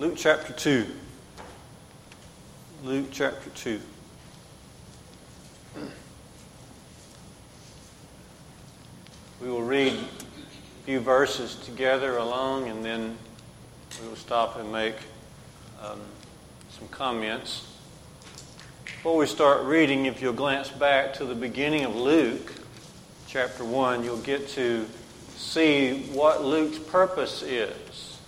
Luke chapter 2. Luke chapter 2. We will read a few verses together along and then we will stop and make um, some comments. Before we start reading, if you'll glance back to the beginning of Luke chapter 1, you'll get to see what Luke's purpose is.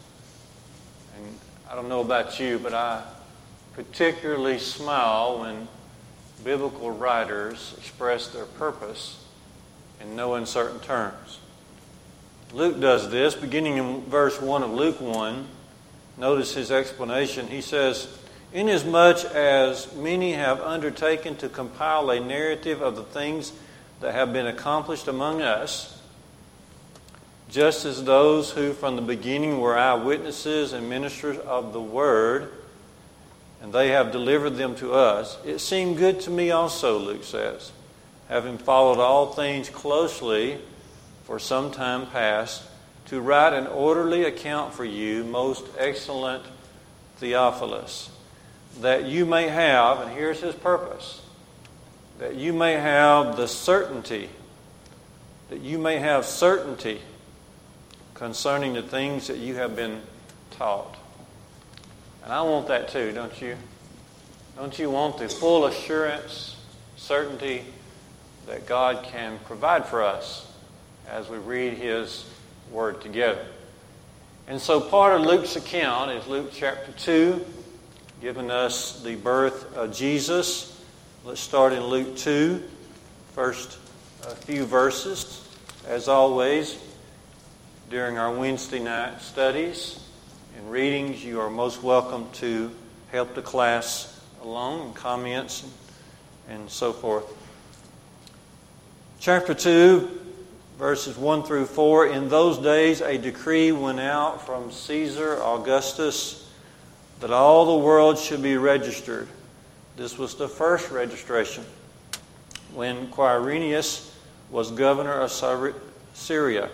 I don't know about you, but I particularly smile when biblical writers express their purpose in no uncertain terms. Luke does this, beginning in verse 1 of Luke 1. Notice his explanation. He says, Inasmuch as many have undertaken to compile a narrative of the things that have been accomplished among us, just as those who from the beginning were eyewitnesses and ministers of the word, and they have delivered them to us, it seemed good to me also, Luke says, having followed all things closely for some time past, to write an orderly account for you, most excellent Theophilus, that you may have, and here's his purpose, that you may have the certainty, that you may have certainty concerning the things that you have been taught. And I want that too, don't you? Don't you want the full assurance, certainty that God can provide for us as we read His Word together? And so part of Luke's account is Luke chapter 2, giving us the birth of Jesus. Let's start in Luke 2, first a few verses. As always, during our Wednesday night studies and readings, you are most welcome to help the class along, comments, and, so forth. Chapter 2, verses 1 through 4. In those days, a decree went out from Caesar Augustus that all the world should be registered. This was the first registration when Quirinius was governor of Syria.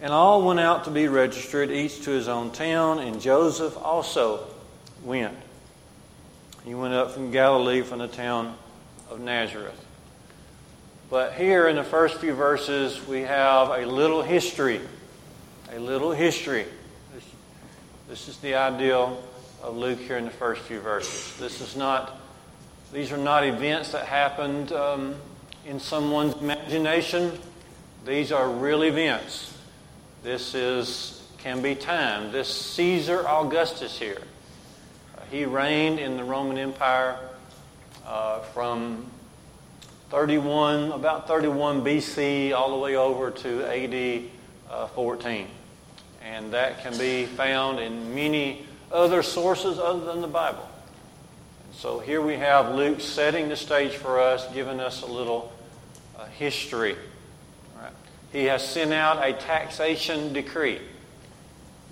And all went out to be registered, each to his own town, and Joseph also went. He went up from Galilee from the town of Nazareth. But here in the first few verses, we have a little history. A little history. This, is the ideal of Luke here in the first few verses. This is not, these are not events that happened um, in someone's imagination. These are real events. This is, can be time. This Caesar Augustus here, uh, he reigned in the Roman Empire uh, from 31, about 31 BC, all the way over to AD uh, 14. And that can be found in many other sources other than the Bible. So here we have Luke setting the stage for us, giving us a little uh, history he has sent out a taxation decree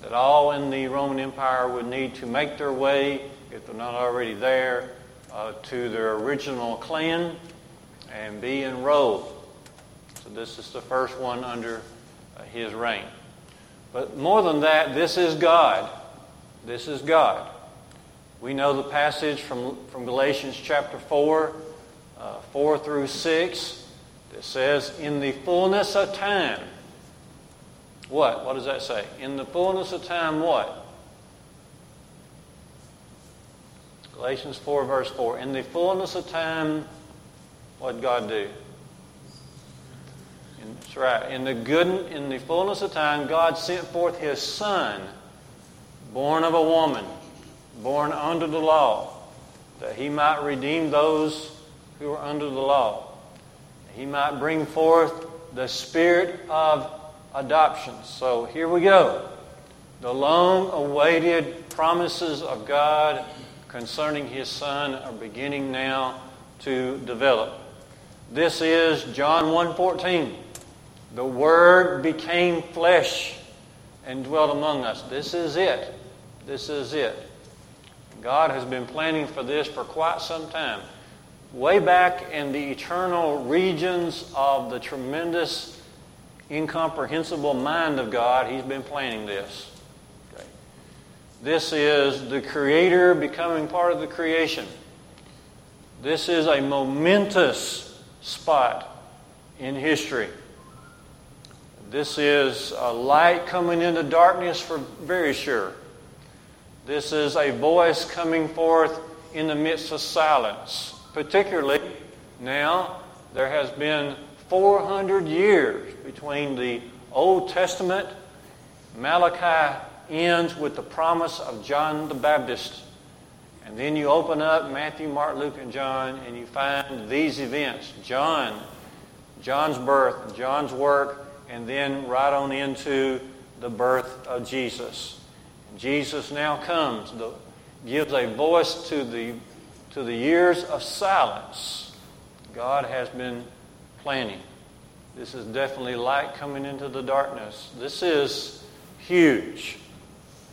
that all in the Roman Empire would need to make their way, if they're not already there, uh, to their original clan and be enrolled. So this is the first one under uh, his reign. But more than that, this is God. This is God. We know the passage from, from Galatians chapter 4, uh, 4 through 6. It says, in the fullness of time. What? What does that say? In the fullness of time, what? Galatians 4, verse 4. In the fullness of time, what God do? In, that's right. In the good, in the fullness of time, God sent forth His Son, born of a woman, born under the law, that He might redeem those who are under the law he might bring forth the spirit of adoption. So here we go. The long awaited promises of God concerning His Son are beginning now to develop. This is John 1:14. The Word became flesh and dwelt among us. This is it. This is it. God has been planning for this for quite some time way back in the eternal regions of the tremendous, incomprehensible mind of God, He's been planning this. Okay. This is the Creator becoming part of the creation. This is a momentous spot in history. This is a light coming into darkness for very sure. This is a voice coming forth in the midst of silence. Particularly now, there has been 400 years between the Old Testament, Malachi ends with the promise of John the Baptist. And then you open up Matthew, Mark, Luke, and John, and you find these events John, John's birth, John's work, and then right on into the birth of Jesus. Jesus now comes, the, gives a voice to the, to the years of silence God has been planning. This is definitely light coming into the darkness. This is huge.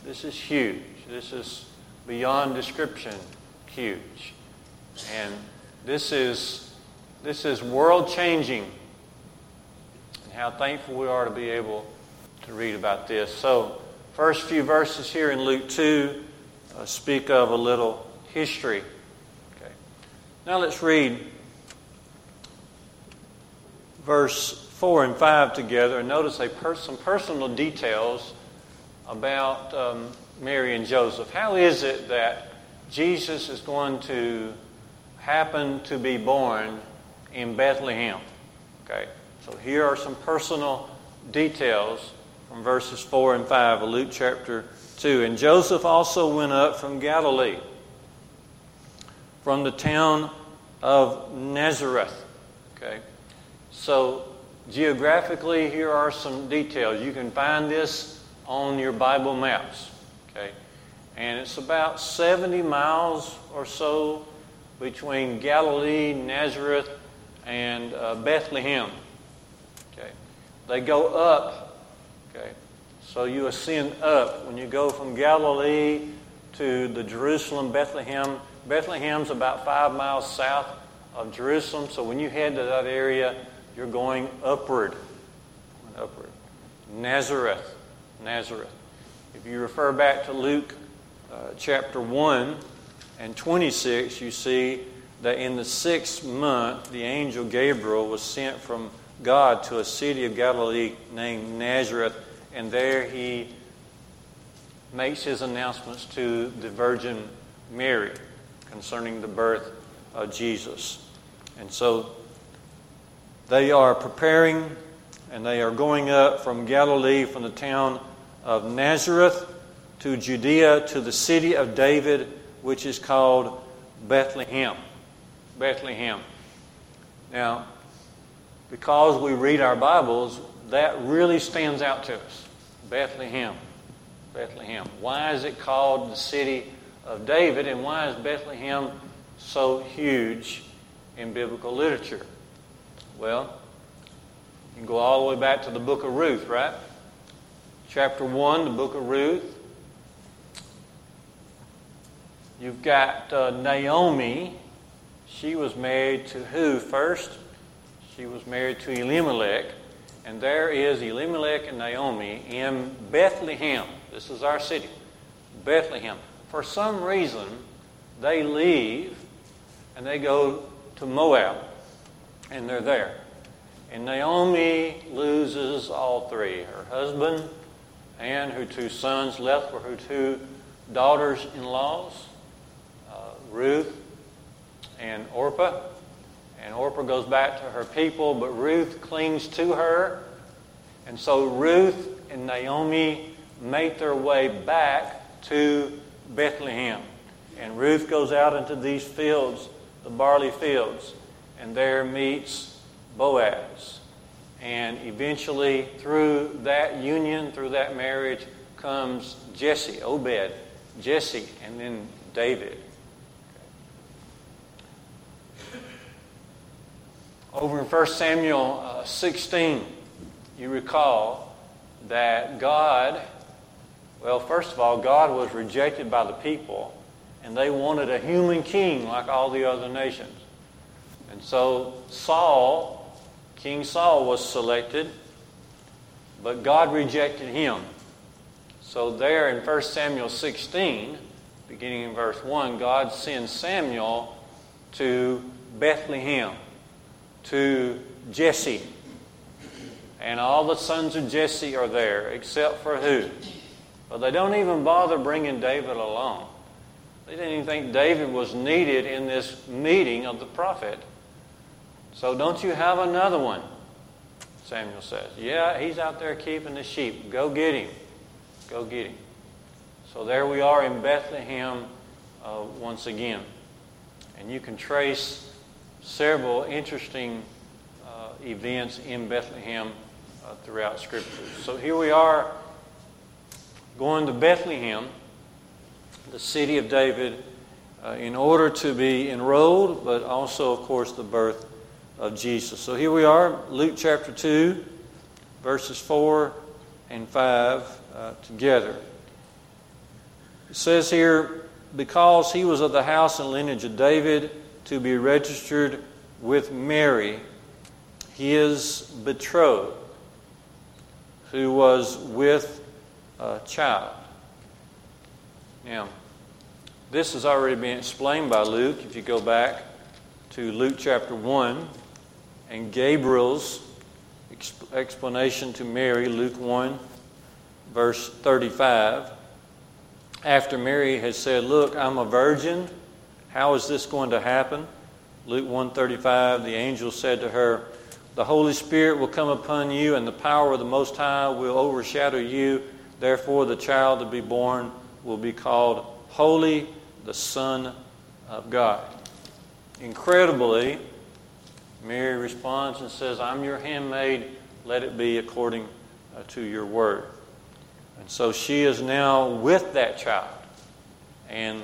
This is huge. This is beyond description huge. And this is, this is world changing. And how thankful we are to be able to read about this. So, first few verses here in Luke 2 uh, speak of a little history. Now let's read verse 4 and 5 together and notice some personal details about um, Mary and Joseph. How is it that Jesus is going to happen to be born in Bethlehem? Okay, so here are some personal details from verses 4 and 5 of Luke chapter 2. And Joseph also went up from Galilee, from the town of Nazareth. Okay, so geographically, here are some details. You can find this on your Bible maps. Okay? And it's about 70 miles or so between Galilee, Nazareth, and uh, Bethlehem. Okay? They go up. Okay? So you ascend up. When you go from Galilee to the Jerusalem, Bethlehem, Bethlehem's about five miles south of Jerusalem. So when you head to that area, you're going upward. Upward. Nazareth. Nazareth. If you refer back to Luke uh, chapter 1 and 26, you see that in the sixth month, the angel Gabriel was sent from God to a city of Galilee named Nazareth, and there he makes his announcements to the Virgin Mary concerning the birth of Jesus. And so they are preparing and they are going up from Galilee, from the town of Nazareth to Judea to the city of David, which is called Bethlehem. Bethlehem. Now, because we read our Bibles, that really stands out to us. Bethlehem. Bethlehem. Why is it called the city of David, and why is Bethlehem so huge in biblical literature? Well, you can go all the way back to the book of Ruth, right? chapter 1, the book of Ruth. You've got uh, Naomi. She was married to who first? She was married to Elimelech. And there is Elimelech and Naomi in Bethlehem. This is our city, Bethlehem. For some reason, they leave and they go to Moab. And they're there. And Naomi loses all three her husband, and her two sons left were her two daughters in laws, uh, Ruth and Orpah. And Orpah goes back to her people, but Ruth clings to her. And so Ruth and Naomi make their way back to Bethlehem. And Ruth goes out into these fields, the barley fields, and there meets Boaz. And eventually, through that union, through that marriage, comes Jesse, Obed, Jesse, and then David. Over in 1 Samuel uh, 16, you recall that God, well, first of all, God was rejected by the people, and they wanted a human king like all the other nations. And so Saul King Saul was selected, but God rejected him. So, there in 1 Samuel 16, beginning in verse 1, God sends Samuel to Bethlehem, to Jesse. And all the sons of Jesse are there, except for who? But they don't even bother bringing David along. They didn't even think David was needed in this meeting of the prophet. So don't you have another one? Samuel says. Yeah, he's out there keeping the sheep. Go get him. Go get him. So there we are in Bethlehem uh, once again. And you can trace several interesting uh, events in Bethlehem uh, throughout Scripture. So here we are going to Bethlehem, the city of David, uh, in order to be enrolled, but also, of course, the birth of Jesus. So here we are, Luke chapter 2, verses 4 and 5 uh, together. It says here, because he was of the house and lineage of David, to be registered with Mary, his betrothed, who was with a child. Now, this has already been explained by Luke. If you go back to Luke chapter 1 and Gabriel's explanation to Mary, Luke 1, verse 35. After Mary has said, Look, I'm a virgin. How is this going to happen? Luke 135, the angel said to her, The Holy Spirit will come upon you, and the power of the Most High will overshadow you. Therefore, the child to be born will be called Holy, the Son of God. Incredibly, Mary responds and says, I'm your handmaid, let it be according uh, to your word. And so she is now with that child. And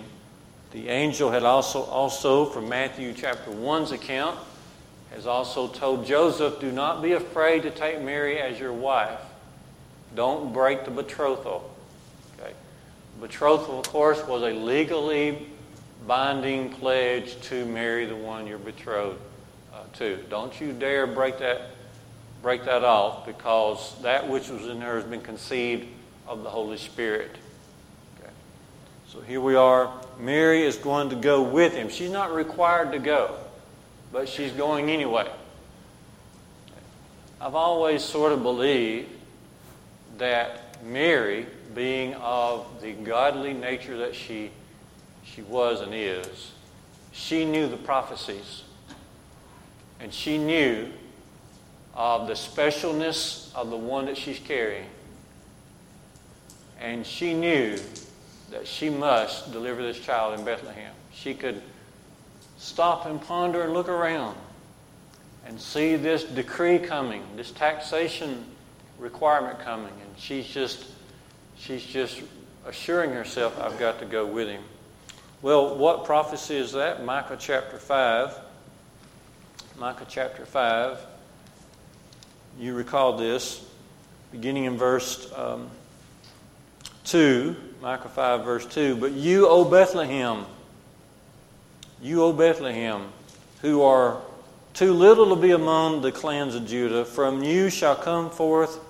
the angel had also, also from Matthew chapter 1's account, has also told Joseph, Do not be afraid to take Mary as your wife don't break the betrothal. Okay? Betrothal, of course, was a legally binding pledge to marry the one you're betrothed uh, to. Don't you dare break that, break that off because that which was in her has been conceived of the Holy Spirit. Okay? So here we are. Mary is going to go with him. She's not required to go, but she's going anyway. I've always sort of believed that Mary, being of the godly nature that she, she was and is, she knew the prophecies. And she knew of the specialness of the one that she's carrying. And she knew that she must deliver this child in Bethlehem. She could stop and ponder and look around and see this decree coming, this taxation requirement coming, and she's just she's just assuring herself, "I've got to go with him." Well, what prophecy is that? Micah chapter five. Micah chapter five. You recall this, beginning in verse um, two. Micah five, verse two. But you, O Bethlehem, you, O Bethlehem, who are too little to be among the clans of Judah, from you shall come forth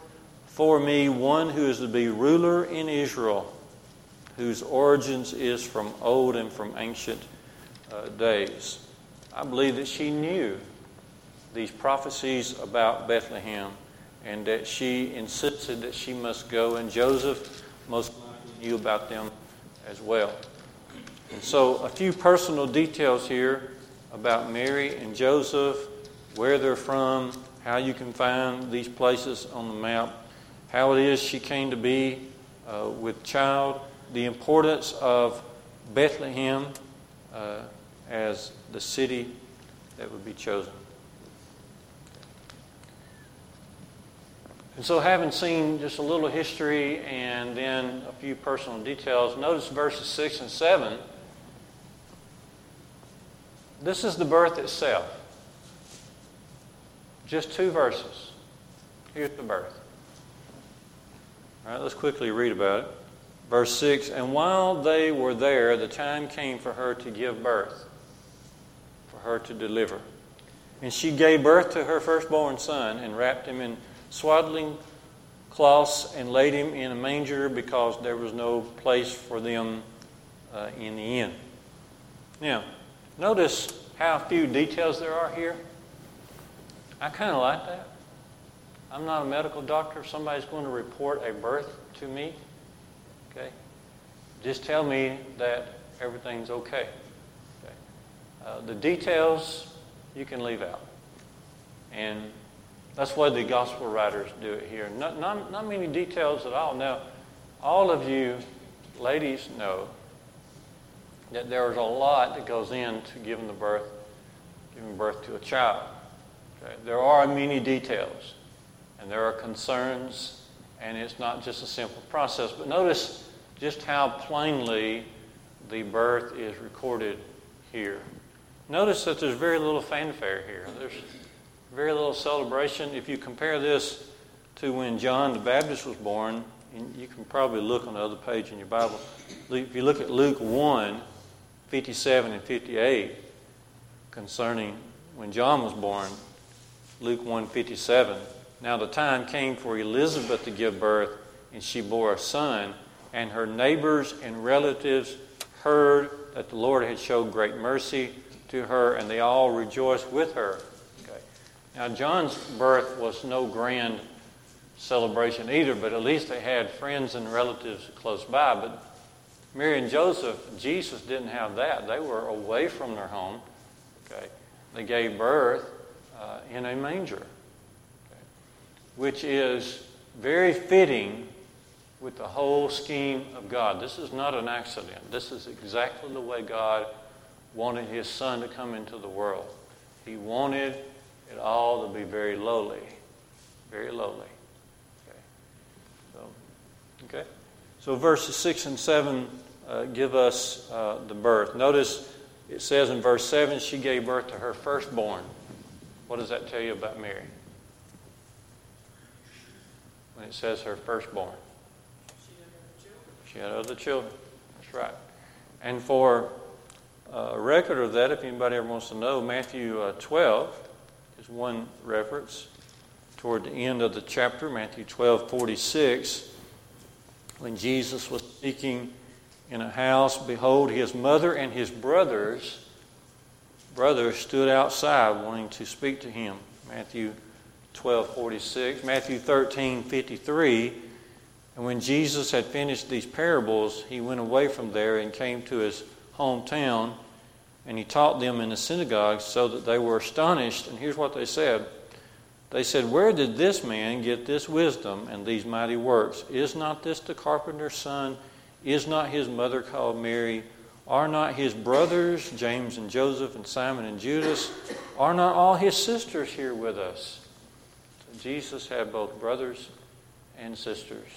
for me one who is to be ruler in Israel, whose origins is from old and from ancient uh, days. I believe that she knew these prophecies about Bethlehem and that she insisted that she must go, and Joseph most likely knew about them as well. And so, a few personal details here about Mary and Joseph, where they're from, how you can find these places on the map how it is she came to be uh, with child, the importance of Bethlehem uh, as the city that would be chosen. And so, having seen just a little history and then a few personal details, notice verses 6 and 7. This is the birth itself. Just two verses. Here's the birth. All right, let's quickly read about it. Verse 6 And while they were there, the time came for her to give birth, for her to deliver. And she gave birth to her firstborn son and wrapped him in swaddling cloths and laid him in a manger because there was no place for them uh, in the inn. Now, notice how few details there are here. I kind of like that. I'm not a medical doctor. If somebody's going to report a birth to me, okay, just tell me that everything's okay. okay. Uh, the details you can leave out. And that's why the gospel writers do it here. Not, not, not many details at all. Now, all of you ladies know that there is a lot that goes into giving the birth, giving birth to a child. Okay? There are many details, and there are concerns, and it's not just a simple process. But notice just how plainly the birth is recorded here. Notice that there's very little fanfare here. There's very little celebration. If you compare this to when John the Baptist was born, and you can probably look on the other page in your Bible. If you look at Luke 1, 57 and 58, concerning when John was born, Luke 1 57. Now the time came for Elizabeth to give birth, and she bore a son, and her neighbors and relatives heard that the Lord had showed great mercy to her, and they all rejoiced with her. Okay. Now, John's birth was no grand celebration either, but at least they had friends and relatives close by. But Mary and Joseph, Jesus didn't have that. They were away from their home. Okay. They gave birth uh, in a manger. Which is very fitting with the whole scheme of God. This is not an accident. This is exactly the way God wanted his son to come into the world. He wanted it all to be very lowly. Very lowly. Okay. So, okay. So verses 6 and 7 uh, give us uh, the birth. Notice it says in verse 7 she gave birth to her firstborn. What does that tell you about Mary? When it says her firstborn. She had other children. That's right. And for uh, a record of that, if anybody ever wants to know, Matthew uh, 12 is one reference toward the end of the chapter, Matthew 12 46, when Jesus was speaking in a house, behold, his mother and his brothers brothers stood outside wanting to speak to him. Matthew 12 46. Matthew 13 53 and when Jesus had finished these parables, he went away from there and came to his hometown, and he taught them in the synagogue so that they were astonished. And here's what they said They said, Where did this man get this wisdom and these mighty works? Is not this the carpenter's son? Is not his mother called Mary? Are not his brothers, James and Joseph and Simon and Judas, are not all his sisters here with us? Jesus had both brothers and sisters.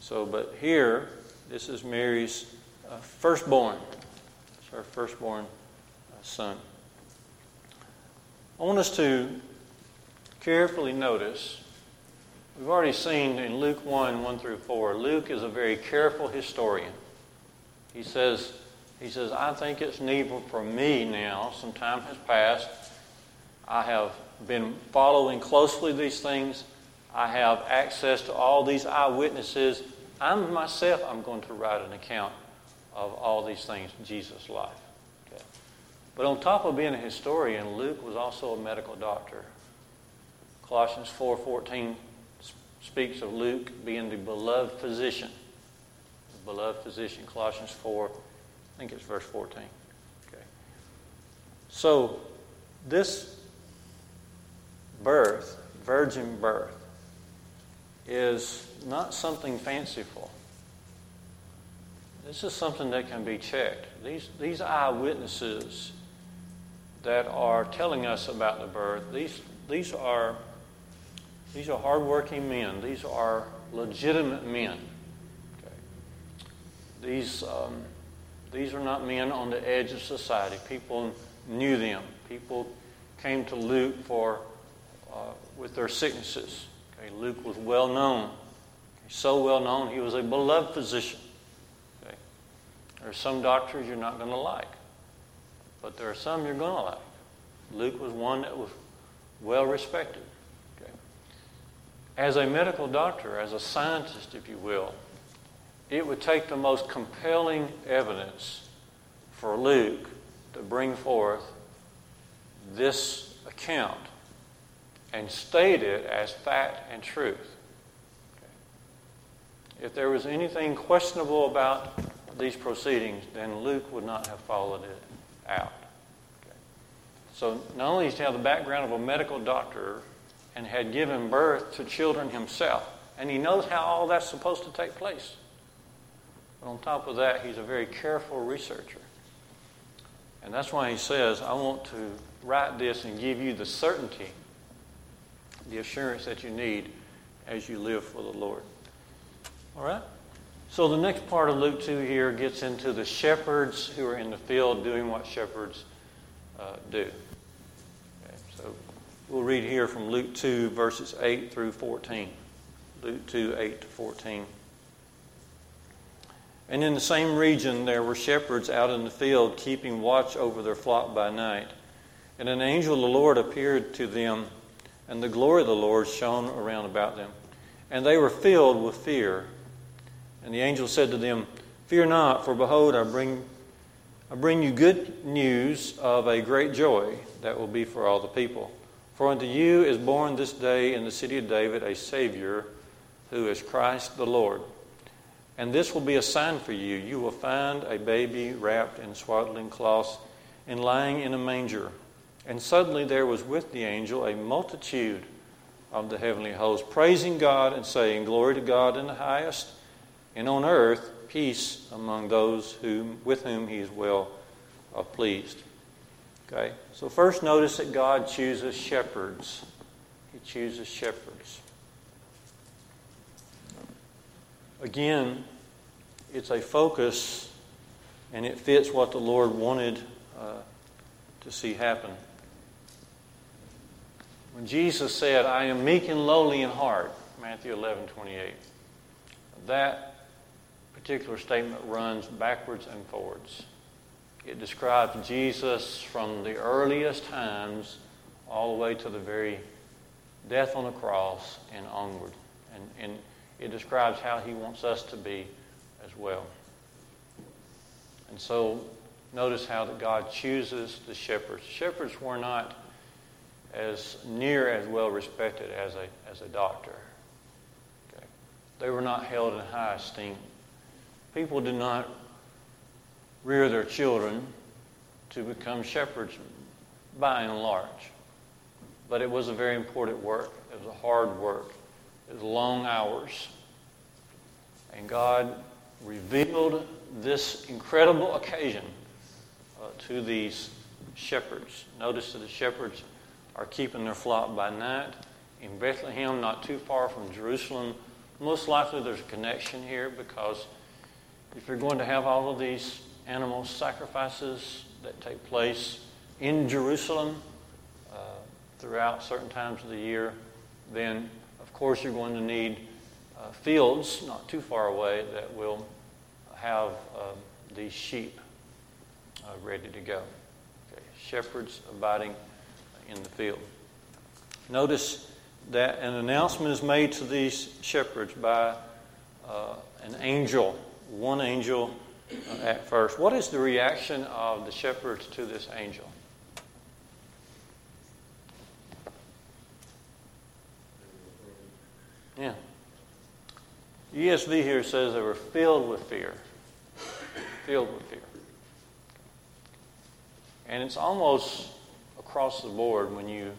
So, but here, this is Mary's uh, firstborn. It's her firstborn uh, son. I want us to carefully notice. We've already seen in Luke 1 1 through 4, Luke is a very careful historian. He says, he says, I think it's needful for me now, some time has passed. I have been following closely these things. I have access to all these eyewitnesses. I'm myself, I'm going to write an account of all these things in Jesus' life. Okay. But on top of being a historian, Luke was also a medical doctor. Colossians 4.14 speaks of Luke being the beloved physician. The beloved physician. Colossians 4, I think it's verse 14. Okay. So this birth, virgin birth, is not something fanciful. This is something that can be checked. These, these eyewitnesses that are telling us about the birth, these, these, are, these are hardworking men. These are legitimate men. Okay. These, um, these are not men on the edge of society. People knew them. People came to Luke for, uh, with their sicknesses. Okay. Luke was well known so well known, he was a beloved physician. Okay? There are some doctors you're not going to like, but there are some you're going to like. Luke was one that was well respected. Okay? as a medical doctor, as a scientist, if you will, it would take the most compelling evidence for Luke to bring forth this account and state it as fact and truth. If there was anything questionable about these proceedings, then Luke would not have followed it out. Okay. So not only does he have the background of a medical doctor and had given birth to children himself, and he knows how all that's supposed to take place. But on top of that, he's a very careful researcher. And that's why he says, I want to write this and give you the certainty, the assurance that you need as you live for the Lord. All right? So the next part of Luke 2 here gets into the shepherds who are in the field doing what shepherds uh, do. Okay, so we'll read here from Luke 2, verses 8 through 14. Luke 2, 8 to 14. And in the same region there were shepherds out in the field keeping watch over their flock by night. And an angel of the Lord appeared to them, and the glory of the Lord shone around about them. And they were filled with fear. And the angel said to them, Fear not, for behold, I bring, I bring you good news of a great joy that will be for all the people. For unto you is born this day in the city of David a Savior, who is Christ the Lord. And this will be a sign for you. You will find a baby wrapped in swaddling cloths and lying in a manger. And suddenly there was with the angel a multitude of the heavenly host, praising God and saying, Glory to God in the highest and on earth peace among those whom, with whom he is well pleased. Okay? So first notice that God chooses shepherds. He chooses shepherds. Again, it's a focus and it fits what the Lord wanted uh, to see happen. When Jesus said, I am meek and lowly in heart, Matthew 11 28, that particular statement runs backwards and forwards. It describes Jesus from the earliest times all the way to the very death on the cross and onward. And, and it describes how he wants us to be as well. And so notice how that God chooses the shepherds. Shepherds were not as near as well respected as a, as a doctor. Okay. They were not held in high esteem people did not rear their children to become shepherds by and large. But it was a very important work. It was a hard work. It was long hours. And God revealed this incredible occasion uh, to these shepherds. Notice that the shepherds are keeping their flock by night in Bethlehem, not too far from Jerusalem. Most likely there's a connection here because if you're going to have all of these animal sacrifices that take place in Jerusalem uh, throughout certain times of the year, then of course you're going to need uh, fields not too far away that will have uh, these sheep uh, ready to go. Okay. Shepherds abiding in the field. Notice that an announcement is made to these shepherds by uh, an angel one angel uh, at first. What is the reaction of the shepherds to this angel? Yeah. ESV here says they were filled with fear. Filled with fear. And it's almost across the board when you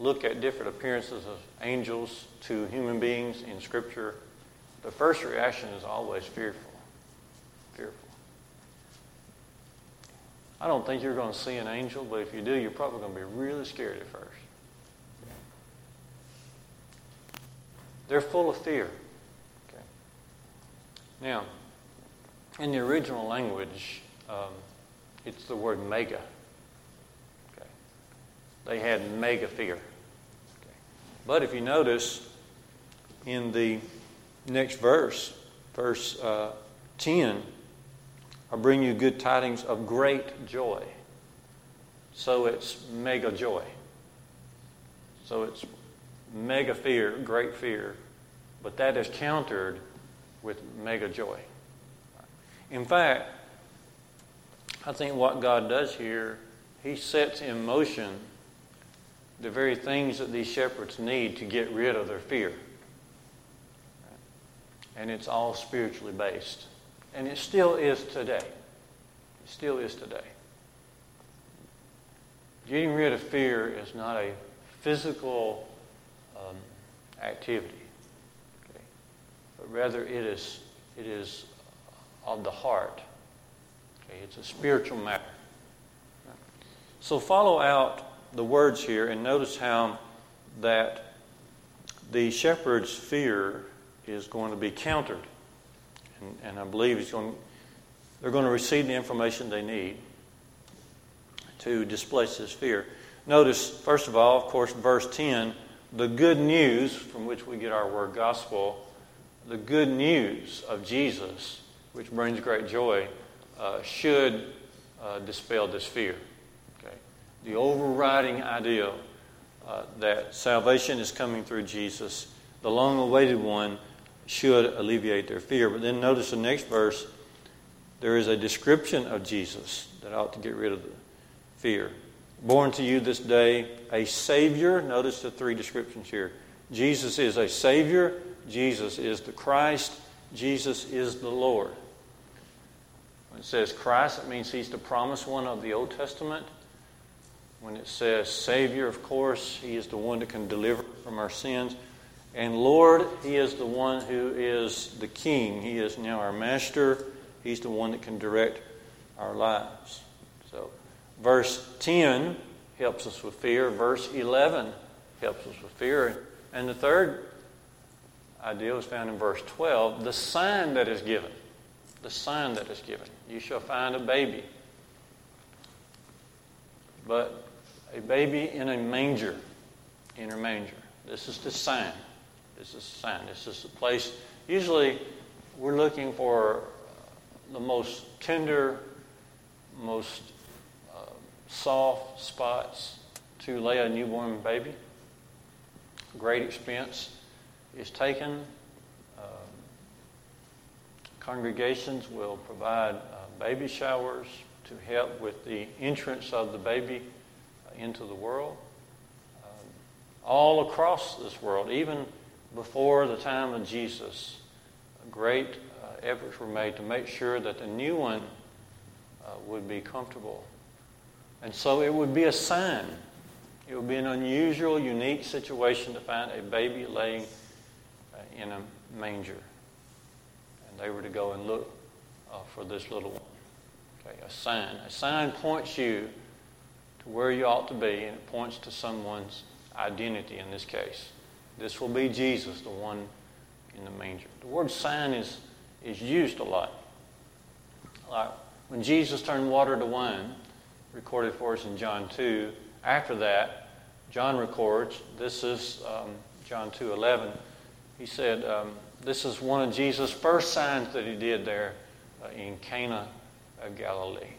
look at different appearances of angels to human beings in Scripture. The first reaction is always fearful fearful. I don't think you're going to see an angel, but if you do, you're probably going to be really scared at first. They're full of fear. Okay. Now, in the original language, um, it's the word mega. They had mega fear. But if you notice in the next verse, verse uh, 10, I bring you good tidings of great joy. So it's mega joy. So it's mega fear, great fear, but that is countered with mega joy. In fact, I think what God does here, He sets in motion the very things that these shepherds need to get rid of their fear. And it's all spiritually based. And it still is today. It still is today. Getting rid of fear is not a physical um, activity, okay? but rather it is, it is of the heart. Okay? It's a spiritual matter. So follow out the words here and notice how that the shepherd's fear is going to be countered. And, and I believe he's going, they're going to receive the information they need to displace this fear. Notice, first of all, of course, verse 10, the good news from which we get our word gospel, the good news of Jesus, which brings great joy, uh, should uh, dispel this fear. The overriding idea uh, that salvation is coming through Jesus, the long awaited one, should alleviate their fear. But then notice the next verse there is a description of Jesus that ought to get rid of the fear. Born to you this day a Savior. Notice the three descriptions here. Jesus is a Savior. Jesus is the Christ. Jesus is the Lord. When it says Christ, it means He's the promised one of the Old Testament. When it says Savior, of course, He is the one that can deliver from our sins. And Lord, He is the one who is the King. He is now our Master. He's the one that can direct our lives. So, verse 10 helps us with fear. Verse 11 helps us with fear. And the third idea is found in verse 12 the sign that is given. The sign that is given. You shall find a baby. But a baby in a manger. In a manger. This is the sign. This is the sign. This is the place. Usually, we're looking for the most tender, most uh, soft spots to lay a newborn baby. Great expense is taken. Uh, congregations will provide uh, baby showers to help with the entrance of the baby into the world. Um, all across this world, even before the time of Jesus, great uh, efforts were made to make sure that the new one uh, would be comfortable. And so it would be a sign. It would be an unusual, unique situation to find a baby laying uh, in a manger. And they were to go and look uh, for this little one. Okay, a sign. A sign points you to where you ought to be, and it points to someone's identity in this case. This will be Jesus, the one in the manger. The word sign is, is used a lot. Like when Jesus turned water to wine, recorded for us in John 2, after that, John records, this is um, John 2 11. He said, um, This is one of Jesus' first signs that he did there uh, in Cana of Galilee.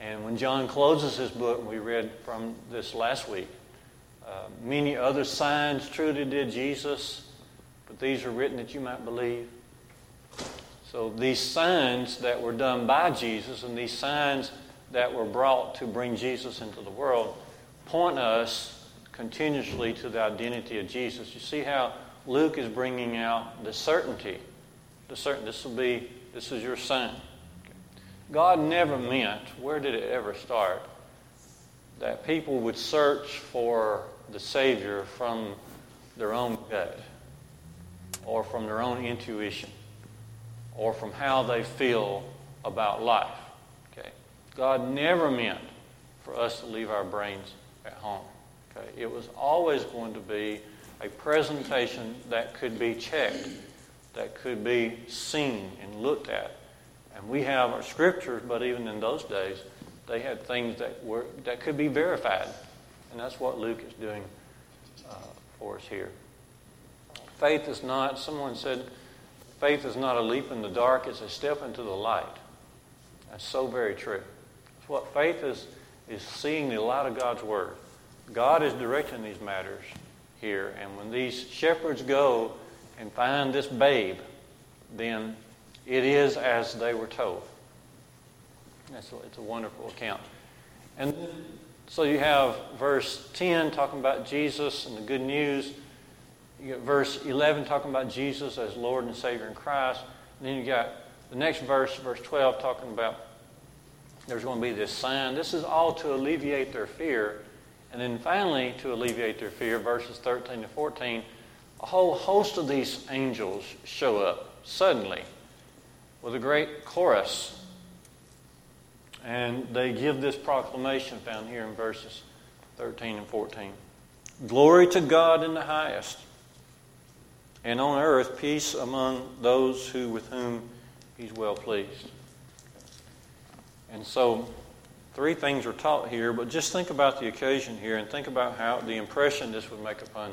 And when John closes his book, we read from this last week, uh, many other signs truly did Jesus, but these are written that you might believe. So these signs that were done by Jesus and these signs that were brought to bring Jesus into the world point us continuously to the identity of Jesus. You see how Luke is bringing out the certainty. The certain this will be this is your son. God never meant, where did it ever start? That people would search for the Savior from their own gut or from their own intuition or from how they feel about life. Okay? God never meant for us to leave our brains at home. Okay? It was always going to be a presentation that could be checked, that could be seen and looked at. And we have our scriptures, but even in those days, they had things that were that could be verified. And that's what Luke is doing uh, for us here. Faith is not, someone said, faith is not a leap in the dark, it's a step into the light. That's so very true. It's what faith is, is seeing the light of God's Word. God is directing these matters. here. And when these shepherds go and find this babe, then it is as they were told. That's a, it's a wonderful account. And so you have verse 10 talking about Jesus and the good news. You got verse 11 talking about Jesus as Lord and Savior in Christ. And then you got the next verse, verse 12, talking about there's going to be this sign. This is all to alleviate their fear. And then finally, to alleviate their fear, verses 13 to 14, a whole host of these angels show up suddenly with a great chorus. And they give this proclamation found here in verses 13 and 14 Glory to God in the highest, and on earth peace among those who with whom he's well pleased. And so, three things are taught here, but just think about the occasion here and think about how the impression this would make upon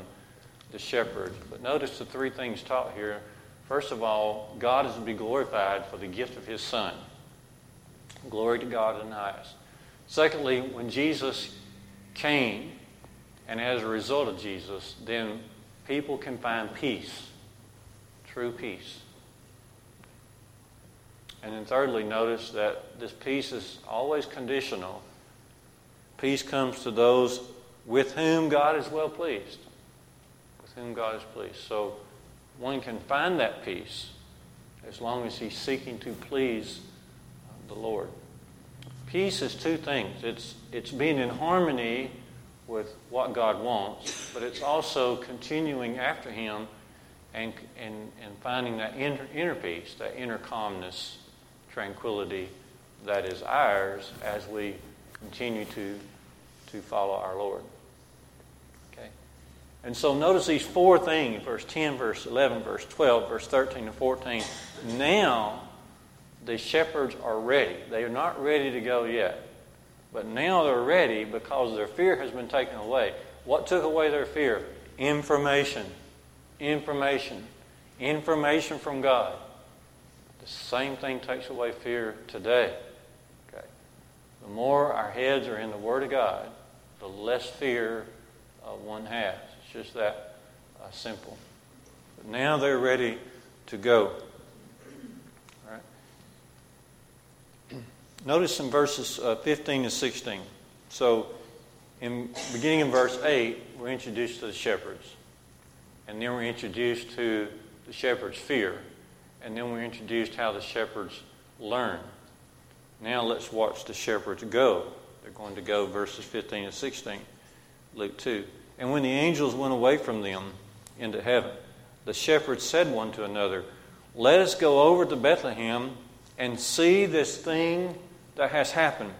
the shepherd. But notice the three things taught here. First of all, God is to be glorified for the gift of his Son. Glory to God in the highest. Secondly, when Jesus came, and as a result of Jesus, then people can find peace, true peace. And then thirdly, notice that this peace is always conditional. Peace comes to those with whom God is well pleased. With whom God is pleased. So one can find that peace as long as he's seeking to please the Lord. Peace is two things it's, it's being in harmony with what God wants, but it's also continuing after Him and, and, and finding that inner, inner peace, that inner calmness tranquility that is ours as we continue to, to follow our Lord. And so notice these four things verse 10, verse 11, verse 12, verse 13 and 14. Now the shepherds are ready. They are not ready to go yet. But now they're ready because their fear has been taken away. What took away their fear? Information. Information. Information from God. The same thing takes away fear today. Okay. The more our heads are in the Word of God, the less fear uh, one has. It's just that uh, simple. But now they're ready to go. Notice in verses uh, 15 and 16. So, in beginning in verse 8, we're introduced to the shepherds. And then we're introduced to the shepherd's fear. And then we're introduced how the shepherds learn. Now let's watch the shepherds go. They're going to go verses 15 and 16, Luke 2. And when the angels went away from them into heaven, the shepherds said one to another, Let us go over to Bethlehem and see this thing that has happened,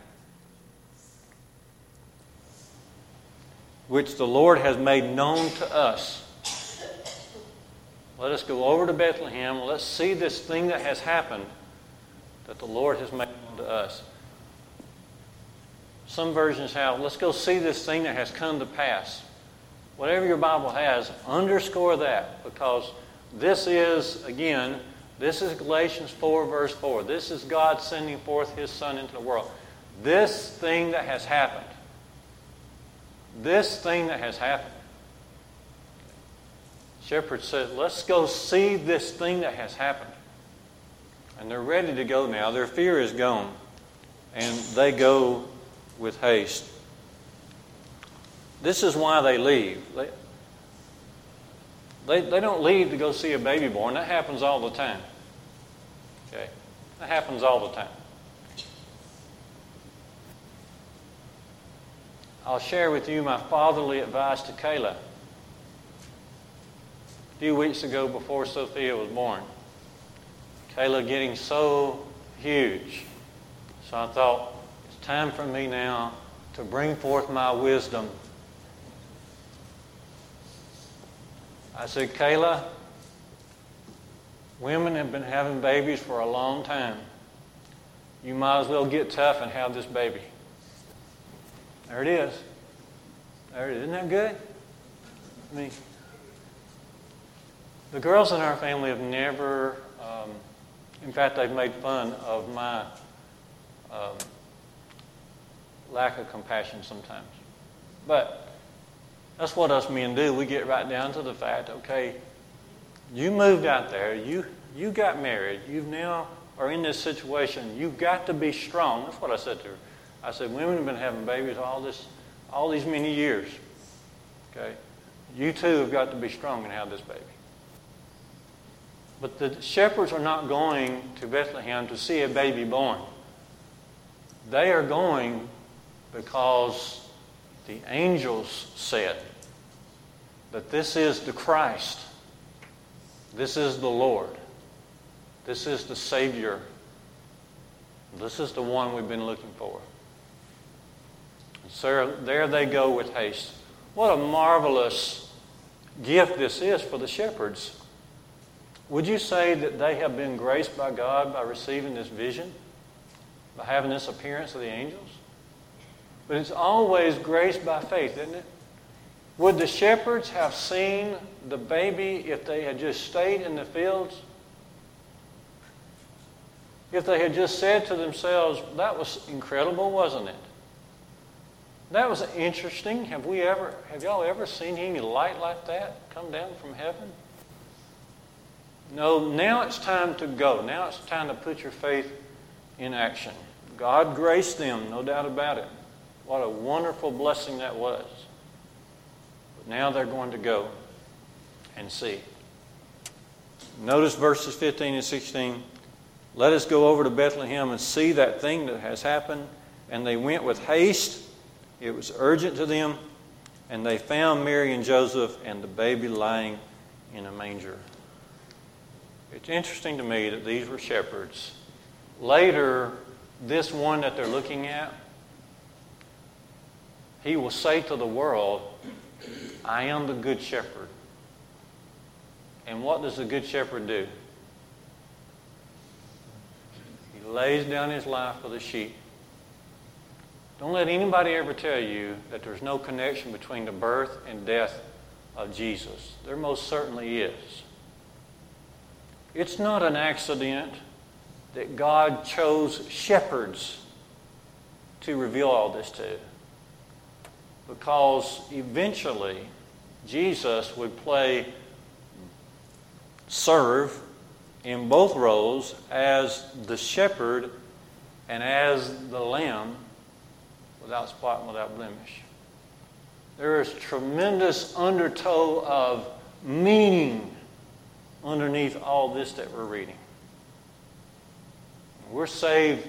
which the Lord has made known to us. Let us go over to Bethlehem. Let's see this thing that has happened that the Lord has made known to us. Some versions have, let's go see this thing that has come to pass. Whatever your Bible has, underscore that because this is, again, this is Galatians 4, verse 4. This is God sending forth His Son into the world. This thing that has happened. This thing that has happened Shepherd said, Let's go see this thing that has happened. And they're ready to go now. Their fear is gone. And they go with haste. This is why they leave. They, they, they don't leave to go see a baby born. That happens all the time. Okay? That happens all the time. I'll share with you my fatherly advice to Kayla a few weeks ago before Sophia was born. Kayla getting so huge. So I thought, it's time for me now to bring forth my wisdom. I said, Kayla, women have been having babies for a long time. You might as well get tough and have this baby. There it is. There it is. Isn't that good? I mean, the girls in our family have never, um, in fact, they've made fun of my um, lack of compassion sometimes. But That's what us men do. We get right down to the fact, okay, you moved out there, you, you got married, you now are in this situation, you've got to be strong. That's what I said to her. I said, women have been having babies all this, all these many years. Okay? You too have got to be strong and have this baby. But the shepherds are not going to Bethlehem to see a baby born. They are going because the angels said that this is the Christ. This is the Lord. This is the Savior. This is the one we've been looking for. So there they go with haste. What a marvelous gift this is for the shepherds. Would you say that they have been graced by God by receiving this vision? By having this appearance of the angels? But it's always grace by faith, isn't it? Would the shepherds have seen the baby if they had just stayed in the fields? If they had just said to themselves, that was incredible, wasn't it? That was interesting. Have we ever have y'all ever seen any light like that come down from heaven? No, now it's time to go. Now it's time to put your faith in action. God graced them, no doubt about it. What a wonderful blessing that was. But now they're going to go and see. Notice verses 15 and 16. Let us go over to Bethlehem and see that thing that has happened. And they went with haste. It was urgent to them. And they found Mary and Joseph and the baby lying in a manger. It's interesting to me that these were shepherds. Later, this one that they're looking at, he will say to the world, I am the good shepherd. And what does the good shepherd do? He lays down his life for the sheep. Don't let anybody ever tell you that there's no connection between the birth and death of Jesus. There most certainly is. It's not an accident that God chose shepherds to reveal all this to. Because eventually, Jesus would play, serve in both roles as the shepherd and as the lamb without spot and without blemish. There is tremendous undertow of meaning underneath all this that we're reading. We're saved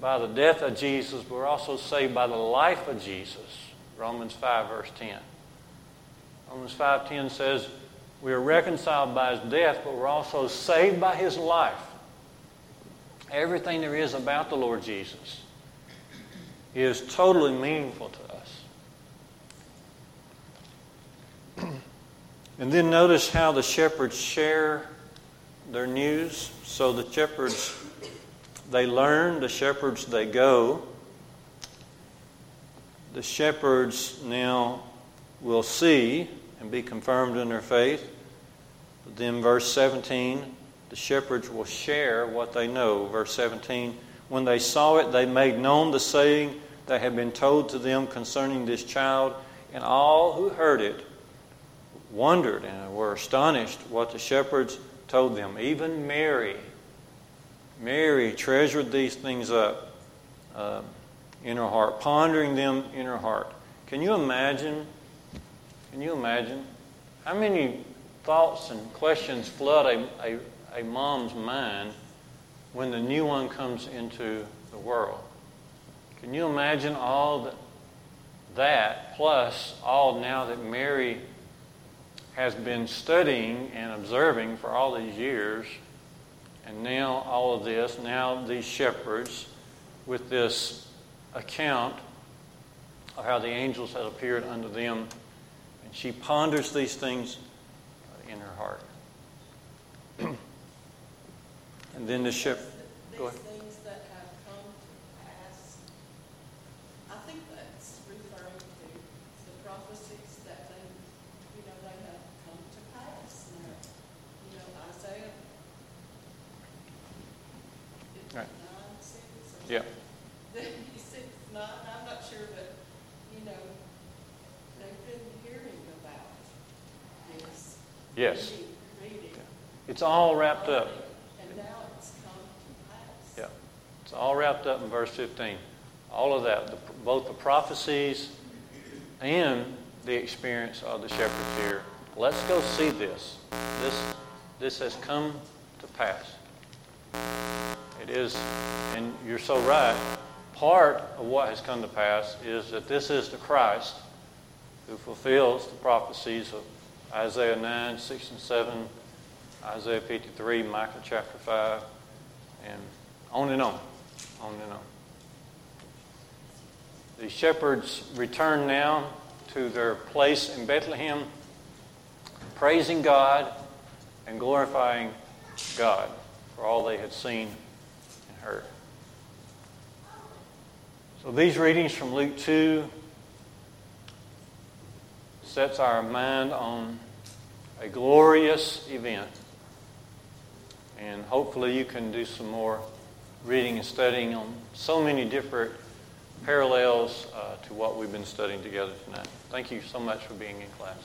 by the death of Jesus, but we're also saved by the life of Jesus. Romans 5, verse 10. Romans 5.10 says, we are reconciled by his death, but we're also saved by his life. Everything there is about the Lord Jesus is totally meaningful to us. And then notice how the shepherds share their news. So the shepherds, they learn, the shepherds, they go. The shepherds now will see and be confirmed in their faith. But then, verse 17, the shepherds will share what they know. Verse 17, when they saw it, they made known the saying that had been told to them concerning this child, and all who heard it wondered and were astonished what the shepherds told them. Even Mary, Mary treasured these things up uh, in her heart, pondering them in her heart. Can you imagine? Can you imagine how many thoughts and questions flood a, a, a mom's mind when the new one comes into the world? Can you imagine all that, that plus all now that Mary has been studying and observing for all these years, and now all of this, now these shepherds with this account of how the angels had appeared unto them, and she ponders these things in her heart. and then the ship. Go ahead. Yeah. Six, not, I'm not sure, but, you know, they've been hearing Yes. It's all wrapped up. It's come to pass. Yeah. It's all wrapped up in verse 15. All of that, the, both the prophecies and the experience of the shepherds here. Let's go see this. This, this has come to pass. It is, and you're so right, part of what has come to pass is that this is the Christ who fulfills the prophecies of Isaiah 9, 6, and 7, Isaiah 53, Micah chapter 5, and on and on, on and on. The shepherds return now to their place in Bethlehem, praising God and glorifying God for all they had seen and heard. So these readings from Luke 2 sets our mind on a glorious event. And hopefully you can do some more reading and studying on so many different parallels uh, to what we've been studying together tonight. Thank you so much for being in class.